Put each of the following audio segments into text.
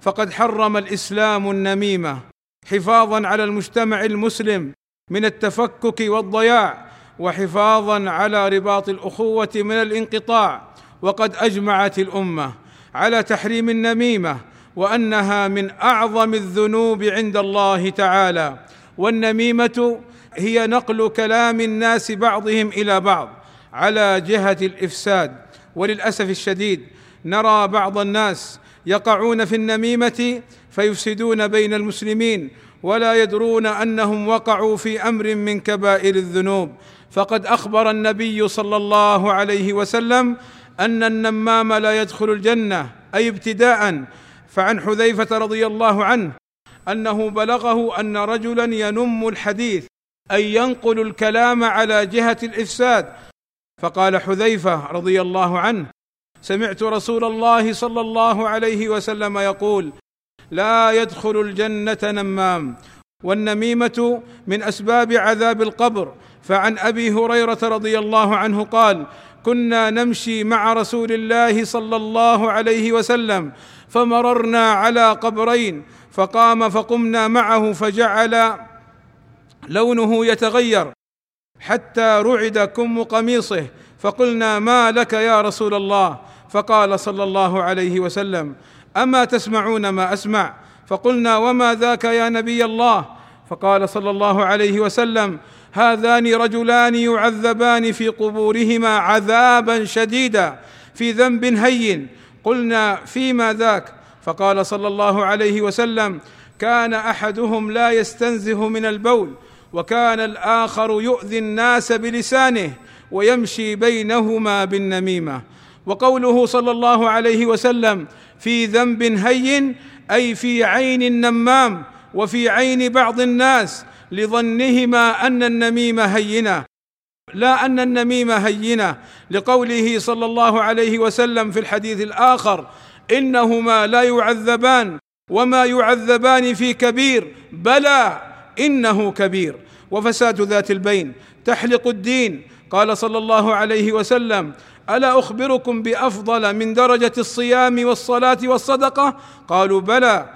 فقد حرم الإسلام النميمة حفاظا على المجتمع المسلم من التفكك والضياع وحفاظا على رباط الأخوة من الانقطاع. وقد أجمعت الأمة على تحريم النميمة وأنها من أعظم الذنوب عند الله تعالى. والنميمة هي نقل كلام الناس بعضهم إلى بعض. على جهة الإفساد وللأسف الشديد نرى بعض الناس يقعون في النميمة فيفسدون بين المسلمين ولا يدرون أنهم وقعوا في أمر من كبائر الذنوب. فقد أخبر النبي صلى الله عليه وسلم أن النمام لا يدخل الجنة أي ابتداء. فعن حذيفة رضي الله عنه أنه بلغه أن رجلا ينم الحديث أي ينقل الكلام على جهة الإفساد. فقال حذيفة رضي الله عنه سمعت رسول الله صلى الله عليه وسلم يقول لا يدخل الجنة نمام والنميمة من أسباب عذاب القبر. فعن أبي هريرة رضي الله عنه قال كنا نمشي مع رسول الله صلى الله عليه وسلم فمررنا على قبرين فقام فقمنا معه فجعل لونه يتغير حتى رعد كم قميصه. فقلنا ما لك يا رسول الله؟ فقال صلى الله عليه وسلم أما تسمعون ما أسمع؟ فقلنا وما ذاك يا نبي الله؟ فقال صلى الله عليه وسلم هذان رجلان يعذبان في قبورهما عذابا شديدا في ذنب هين. قلنا فيما ذاك؟ فقال صلى الله عليه وسلم كان أحدهم لا يستنزه من البول وكان الآخر يؤذي الناس بلسانه ويمشي بينهما بالنميمة. وقوله صلى الله عليه وسلم في ذنب هين أي في عين النمام وفي عين بعض الناس لظنهما أن النميمه هينة. لا أن النميمه هينة. لقوله صلى الله عليه وسلم في الحديث الآخر إنهما لا يعذبان وما يعذبان في كبير بلى إنه كبير. وفساد ذات البين تحلق الدين قال صلى الله عليه وسلم ألا أخبركم بأفضل من درجة الصيام والصلاة والصدقة؟ قالوا بلى.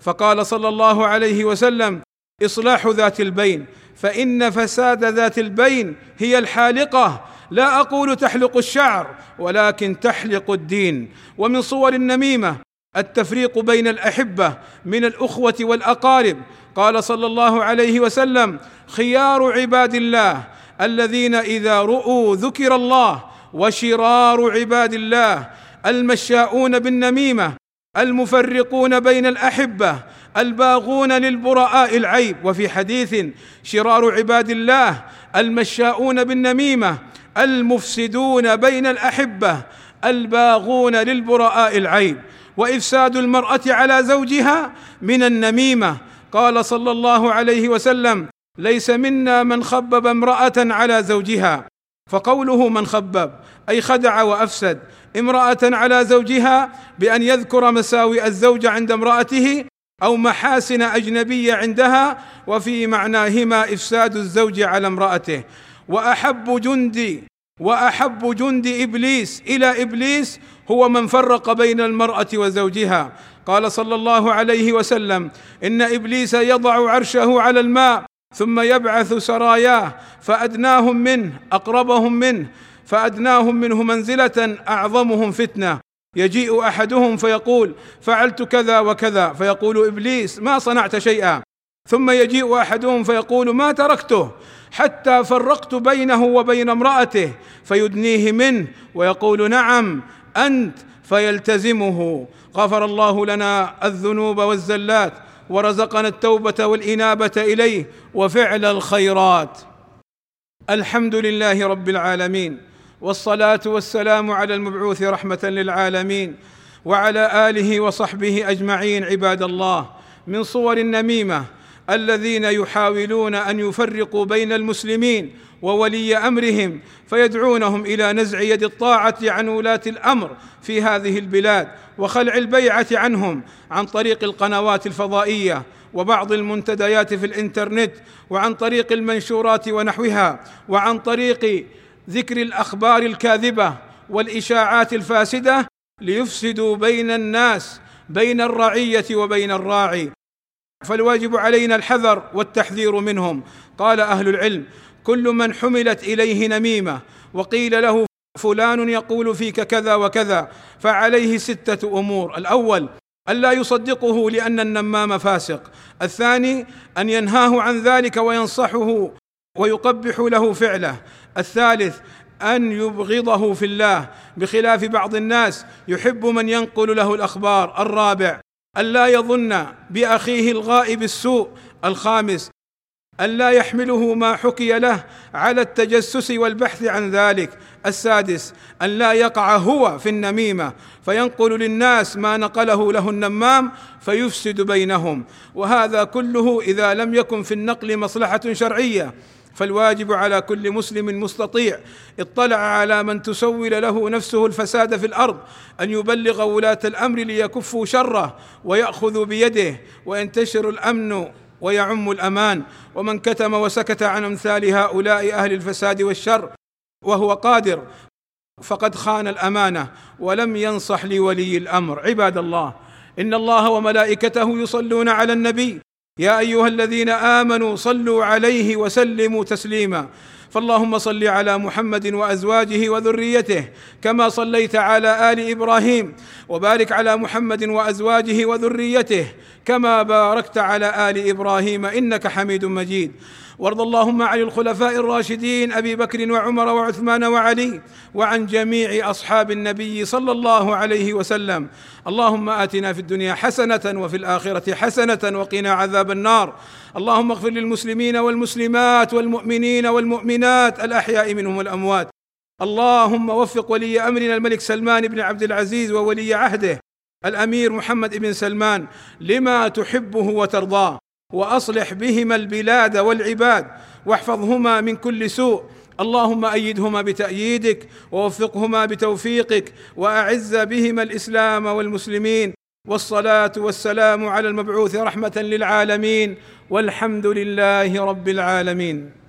فقال صلى الله عليه وسلم إصلاح ذات البين فإن فساد ذات البين هي الحالقة. لا أقول تحلق الشعر ولكن تحلق الدين. ومن صور النميمة التفريق بين الأحبة من الأخوة والأقارب. قال صلى الله عليه وسلم خيار عباد الله الذين إذا رؤوا ذكر الله وشرار عباد الله المشاؤون بالنميمة المفرقون بين الأحبة الباغون للبراء العيب. وفي حديث شرار عباد الله المشاؤون بالنميمة المفسدون بين الأحبة الباغون للبراء العيب. وإفساد المرأة على زوجها من النميمة. قال صلى الله عليه وسلم ليس منا من خبب امرأة على زوجها. فقوله من خبب أي خدع وأفسد امرأة على زوجها بأن يذكر مساوئ الزوج عند امرأته أو محاسن اجنبيه عندها وفي معناهما إفساد الزوج على امرأته. وأحب جندي وأحب جند إبليس إلى إبليس هو من فرق بين المرأة وزوجها. قال صلى الله عليه وسلم إن إبليس يضع عرشه على الماء ثم يبعث سراياه فأدناهم منه أقربهم منه فأدناهم منه منزلة أعظمهم فتنة. يجيء أحدهم فيقول فعلت كذا وكذا فيقول إبليس ما صنعت شيئا. ثم يجيء أحدهم فيقول ما تركته؟ حتى فرقت بينه وبين امرأته فيدنيه منه ويقول نعم أنت فيلتزمه. غفر الله لنا الذنوب والزلات. ورزقنا التوبة والإنابة إليه وفعل الخيرات. الحمد لله رب العالمين والصلاة والسلام على المبعوث رحمة للعالمين وعلى آله وصحبه أجمعين عباد الله. من صور النميمة الذين يحاولون أن يفرقوا بين المسلمين وولي أمرهم فيدعونهم إلى نزع يد الطاعة عن ولاة الأمر في هذه البلاد وخلع البيعة عنهم عن طريق القنوات الفضائية وبعض المنتديات في الإنترنت وعن طريق المنشورات ونحوها وعن طريق ذكر الأخبار الكاذبة والإشاعات الفاسدة ليفسدوا بين الناس بين الرعية وبين الراعي. فالواجب علينا الحذر والتحذير منهم. قال أهل العلم كل من حملت إليه نميمة وقيل له فلان يقول فيك كذا وكذا فعليه ستة أمور. الأول الا يصدقه لأن النمام فاسق. الثاني أن ينهاه عن ذلك وينصحه ويقبح له فعله. الثالث أن يبغضه في الله بخلاف بعض الناس يحب من ينقل له الأخبار. الرابع ألا يظن بأخيه الغائب السوء. الخامس ألا يحمله ما حكي له على التجسس والبحث عن ذلك. السادس أن لا يقع هو في النميمة فينقل للناس ما نقله له النمام فيفسد بينهم. وهذا كله إذا لم يكن في النقل مصلحة شرعية. فالواجب على كل مسلم مستطيع اطلع على من تسول له نفسه الفساد في الأرض أن يبلغ ولاة الأمر ليكفوا شره وياخذوا بيده وينتشر الأمن ويعم الأمان. ومن كتم وسكت عن أمثال هؤلاء أهل الفساد والشر وهو قادر فقد خان الأمانة ولم ينصح لولي الأمر. عباد الله إن الله وملائكته يصلون على النبي يا أيها الذين آمنوا صلوا عليه وسلموا تسليما. فاللهم صل على محمد وأزواجه وذريته كما صليت على آل إبراهيم وبارك على محمد وأزواجه وذريته كما باركت على آل إبراهيم إنك حميد مجيد. وارض اللهم عن الخلفاء الراشدين أبي بكر وعمر وعثمان وعلي وعن جميع أصحاب النبي صلى الله عليه وسلم. اللهم آتنا في الدنيا حسنة وفي الآخرة حسنة وقنا عذاب النار. اللهم اغفر للمسلمين والمسلمات والمؤمنين والمؤمنات الأحياء منهم والأموات. اللهم وفق ولي أمرنا الملك سلمان بن عبد العزيز وولي عهده الأمير محمد بن سلمان لما تحبه وترضاه وأصلح بهما البلاد والعباد واحفظهما من كل سوء. اللهم أيدهما بتأييدك ووفقهما بتوفيقك وأعز بهما الإسلام والمسلمين. والصلاة والسلام على المبعوث رحمة للعالمين. والحمد لله رب العالمين.